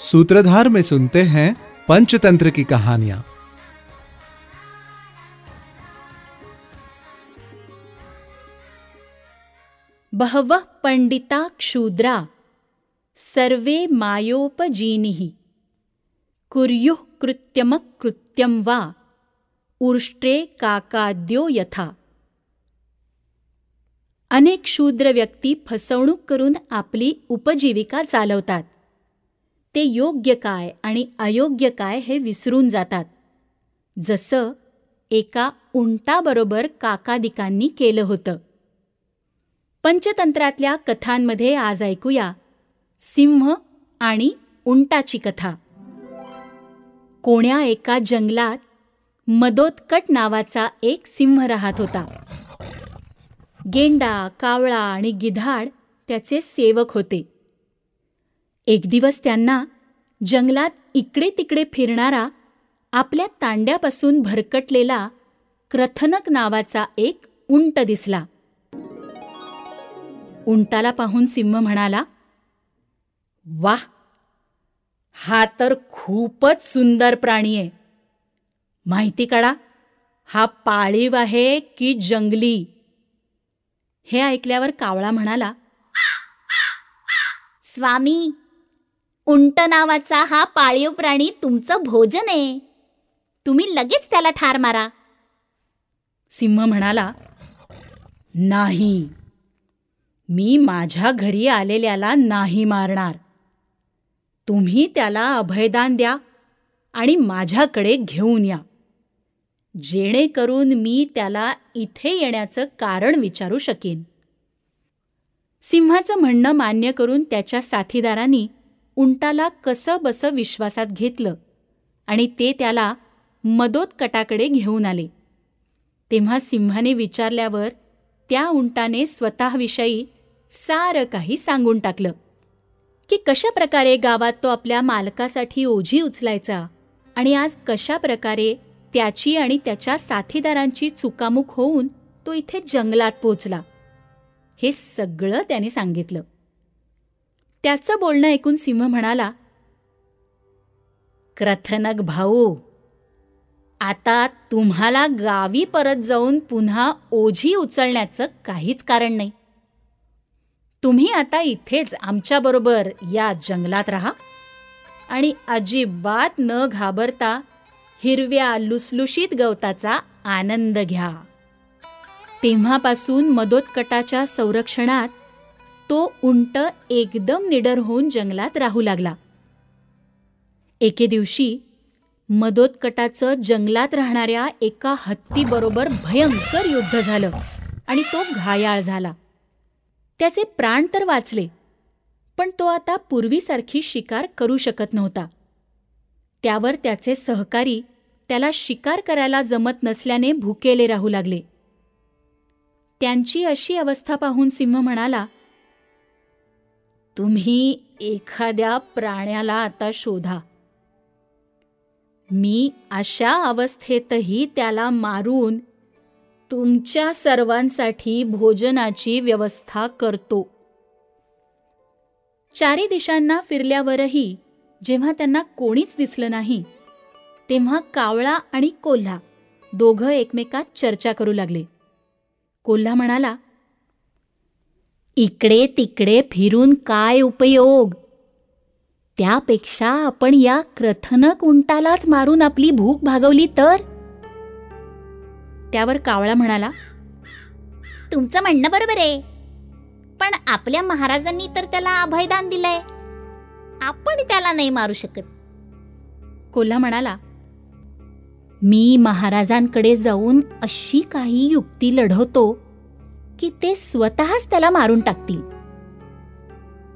सूत्रधार में सुनते हैं पंचतंत्र की कहानियाँ। बहवः पंडिता क्षूद्रा, सर्वे मायोपजीनिः, कुर्युः कृत्यमकृत्यं वा उष्ट्रे काकाद्यो यथा। अनेक शूद्र व्यक्ती फसवणूक करून आपली उपजीविका चालवतात। ते योग्य काय आणि अयोग्य काय हे विसरून जातात. जसं एका उंटाबरोबर काकादिकांनी केलं होतं. पंचतंत्रातल्या कथांमध्ये आज ऐकूया. सिंह आणि उंटाची कथा. कोण्या एका जंगलात मदोत्कट नावाचा एक सिंह राहत होता. गेंडा कावळा आणि गिधाड त्याचे सेवक होते. एक दिवस त्यांना जंगलात इकडे तिकडे फिरणारा आपल्या तांड्यापासून भरकटलेला क्रथनक नावाचा एक उंट दिसला. उंटाला पाहून सिंह म्हणाला वाह! हा तर खूपच सुंदर प्राणी आहे. माहिती काढा हा पाळीव आहे की जंगली? हे ऐकल्यावर कावळा म्हणाला स्वामी उंट नावाचा हा पाळीव प्राणी तुमचं भोजन आहे. तुम्ही लगेच त्याला ठार मारा. सिंह म्हणाला नाही. मी माझ्या घरी आलेल्याला नाही मारणार. तुम्ही त्याला अभयदान द्या आणि माझ्याकडे घेऊन या. जेणेकरून मी त्याला इथे येण्याचं कारण विचारू शकेन. सिंहाचं म्हणणं मान्य करून त्याच्या साथीदारांनी उंटाला कसं बसं विश्वासात घेतलं आणि ते त्याला मदोत्कटाकडे घेऊन आले. तेव्हा सिंहाने विचारल्यावर त्या उंटाने स्वतःविषयी सारं काही सांगून टाकलं. की कशा प्रकारे गावात तो आपल्या मालकासाठी ओझी उचलायचा आणि आज कशा प्रकारे त्याची आणि त्याच्या साथीदारांची चुकामुक होऊन तो इथे जंगलात पोचला हे सगळं त्याने सांगितलं. त्याचं बोलणं ऐकून सिंह म्हणाला क्रथनक भाऊ आता तुम्हाला गावी परत जाऊन पुन्हा ओझी उचलण्याचं काहीच कारण नाही. तुम्ही आता इथेच आमच्याबरोबर या जंगलात राहा आणि अजिबात न घाबरता हिरव्या लुसलुशीत गवताचा आनंद घ्या. तेव्हापासून मदोत्कटाच्या संरक्षणात तो उंट एकदम निडर होऊन जंगलात राहू लागला. एके दिवशी मदोत्कटाचं जंगलात राहणाऱ्या एका हत्तीबरोबर भयंकर युद्ध झालं आणि तो घायाळ झाला. त्याचे प्राण तर वाचले पण तो आता पूर्वीसारखी शिकार करू शकत नव्हता. त्यावर त्याचे सहकारी त्याला शिकार करायला जमत नसल्याने भुकेले राहू लागले. त्यांची अशी अवस्था पाहून सिंह म्हणाला तुम्ही एखाद्या प्राण्याला आता शोधा. मी अशा अवस्थेतही त्याला मारून तुमच्या सर्वांसाठी भोजनाची व्यवस्था करतो. चारी दिशांना फिरल्यावरही जेव्हा त्यांना कोणीच दिसलं नाही तेव्हा कावळा आणि कोल्हा दोघं एकमेकात चर्चा करू लागले. कोल्हा म्हणाला इकडे तिकडे फिरून काय उपयोग? त्यापेक्षा आपण या क्रथनक उंटालाच मारून आपली भूक भागवली तर? त्यावर कावळा म्हणाला तुमचं म्हणणं बरोबर आहे. पण आपल्या महाराजांनी तर त्याला अभयदान दिलंय. आपण त्याला नाही मारू शकत. कोल्हा म्हणाला मी महाराजांकडे जाऊन अशी काही युक्ती लढवतो की ते स्वतःच त्याला मारून टाकतील.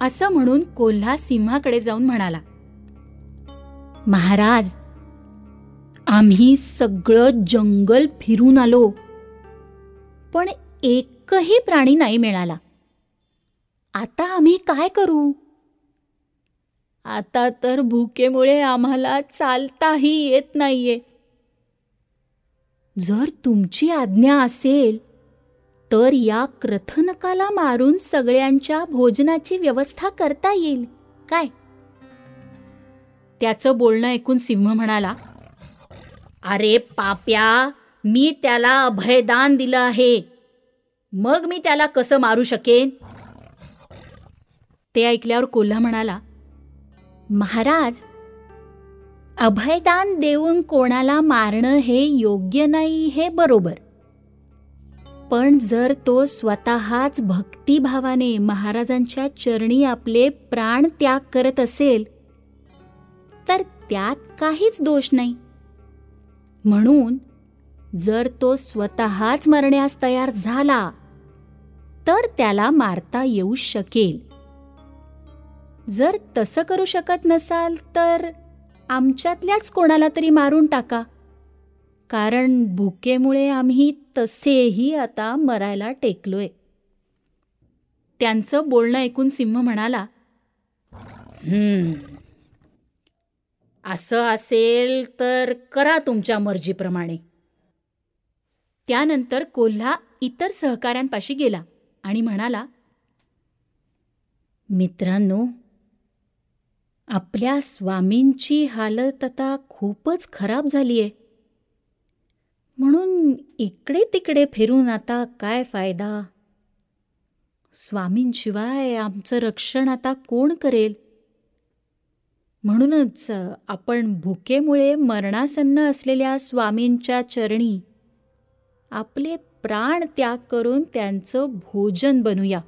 असं म्हणून कोल्हा सिंहाकडे जाऊन म्हणाला महाराज आम्ही सगळं जंगल फिरून आलो पण एकही प्राणी नाही मिळाला. आता आम्ही काय करू? आता तर भुकेमुळे आम्हाला चालताही येत नाहीये. जर तुमची आज्ञा असेल तर या क्रथनकाला मारून सगळ्यांच्या भोजनाची व्यवस्था करता येईल. काय? त्याचं बोलणं ऐकून सिंह म्हणाला अरे पाप्या मी त्याला अभयदान दिलं आहे. मग मी त्याला कसं मारू शकेन? ते ऐकल्यावर कोल्हा म्हणाला महाराज अभयदान देऊन कोणाला मारणं हे योग्य नाही हे बरोबर. पण जर तो स्वतःच भक्तिभावाने महाराजांच्या चरणी आपले प्राण त्याग करत असेल तर त्यात काहीच दोष नाही. म्हणून जर तो स्वतःच मरण्यास तयार झाला तर त्याला मारता येऊ शकेल. जर तसं करू शकत नसाल तर आमच्यातल्याच कोणाला तरी मारून टाका. कारण भुकेमुळे आम्ही तसेही आता मरायला टेकलोय. त्यांचं बोलणं ऐकून सिंह म्हणाला असं असेल तर करा तुमच्या मर्जीप्रमाणे. त्यानंतर कोल्हा इतर सहकाऱ्यांपाशी गेला आणि म्हणाला मित्रांनो आपल्या स्वामींची हालत आता खूपच खराब झाली आहे म्हणून इकडे तिकडे फिरून आता काय फायदा? स्वामींशिवाय आमचं रक्षण आता कोण करेल? म्हणूनच आपण भुकेमुळे मरणासन्न असलेल्या स्वामींच्या चरणी आपले प्राण त्याग करून त्यांचं भोजन बनूया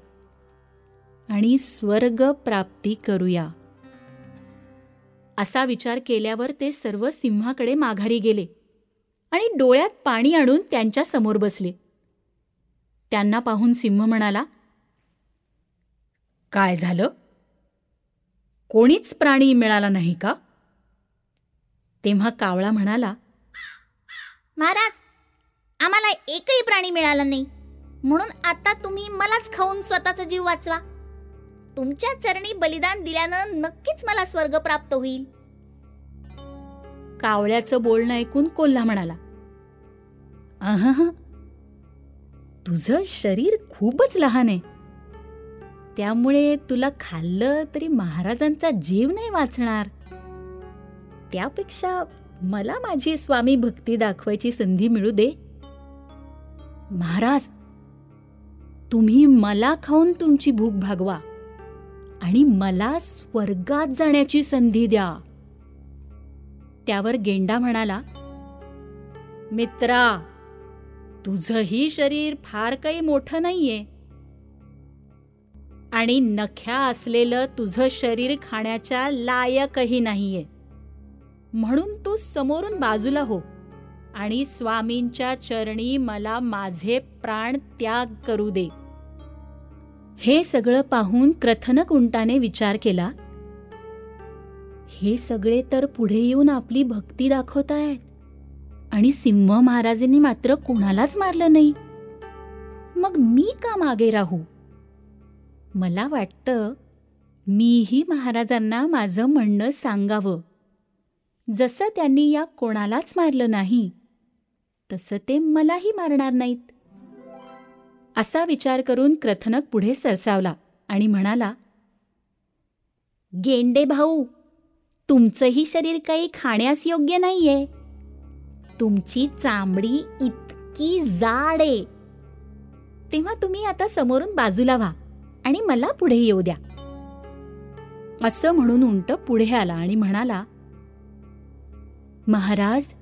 आणि स्वर्ग प्राप्ती करूया. असा विचार केल्यावर ते सर्व सिंहाकडे माघारी गेले. आणि डोळ्यात पाणी आणून त्यांच्यासमोर बसले. त्यांना पाहून सिंह म्हणाला काय झालं? कोणीच प्राणी मिळाला नाही का? तेव्हा कावळा म्हणाला महाराज आम्हाला एकही प्राणी मिळाला नाही. म्हणून आता तुम्ही मलाच खाऊन स्वतःचा जीव वाचवा. तुमच्या चरणी बलिदान दिल्यानं नक्कीच मला स्वर्ग प्राप्त होईल. कावळ्याचं बोलणं ऐकून कोल्हा म्हणाला अहं तुझं शरीर खूपच लहान आहे. त्यामुळे तुला खाल्लं तरी महाराजांचा जीव नाही वाचणार. त्यापेक्षा मला माझी स्वामी भक्ती दाखवायची संधी मिळू दे. महाराज तुम्ही मला खाऊन तुमची भूक भागवा आणि मला स्वर्गात जाण्याची संधी द्या. त्यावर गेंडा म्हणाला मित्रा तुझंही शरीर फार काही मोठं नाहीये. आणि नख्या असलेलं तुझं शरीर खाण्याच्या लायकही नाहीये. म्हणून तू समोरून बाजूला हो आणि स्वामींच्या चरणी मला माझे प्राण त्याग करू दे. हे सगळं पाहून क्रथनक उंटाने विचार केला. हे सगळे तर पुढे येऊन आपली भक्ती दाखवतायत. आणि सिंह महाराजांनी मात्र कोणालाच मारलं नाही. मग मी का मागे राहू? मला वाटतं मीही महाराजांना माझं म्हणणं सांगावं. जसं त्यांनी या कोणालाच मारलं नाही तसं ते मलाही मारणार नाहीत. असा विचार करून क्रथनक पुढे सरसावला आणि म्हणाला गेंडे भाऊ तुमचंही शरीर काही खाण्यास योग्य नाहीये. तुमची चामडी इतकी जाड आहे. तेव्हा तुम्ही आता समोरून बाजूला व्हा आणि मला पुढे येऊ द्या. असं म्हणून उंट पुढे आला आणि म्हणाला महाराज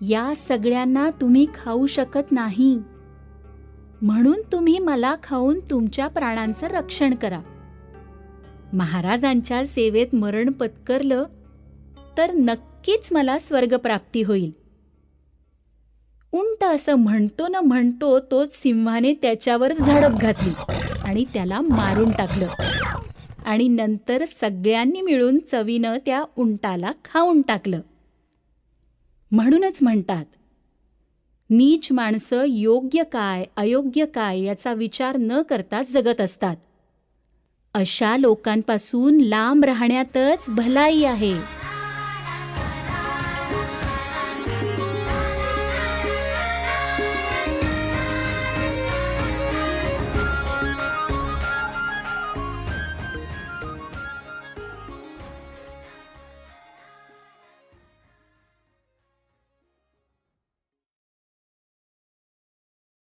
या सगळ्यांना तुम्ही खाऊ शकत नाही. म्हणून तुम्ही मला खाऊन तुमच्या प्राणांचं रक्षण करा. महाराजांच्या सेवेत मरण पत्करलं तर नक्कीच मला स्वर्गप्राप्ती होईल. उंट असं म्हणतो न म्हणतो तोच सिंहाने त्याच्यावर झडप घातली आणि त्याला मारून टाकलं. आणि नंतर सगळ्यांनी मिळून चवीनं त्या उंटाला खाऊन टाकलं. म्हणूनच म्हणतात नीच माणसं योग्य काय अयोग्य काय याचा विचार न करता जगत असतात. अशा लोकांपासून लांब राहण्यातच भलाई आहे.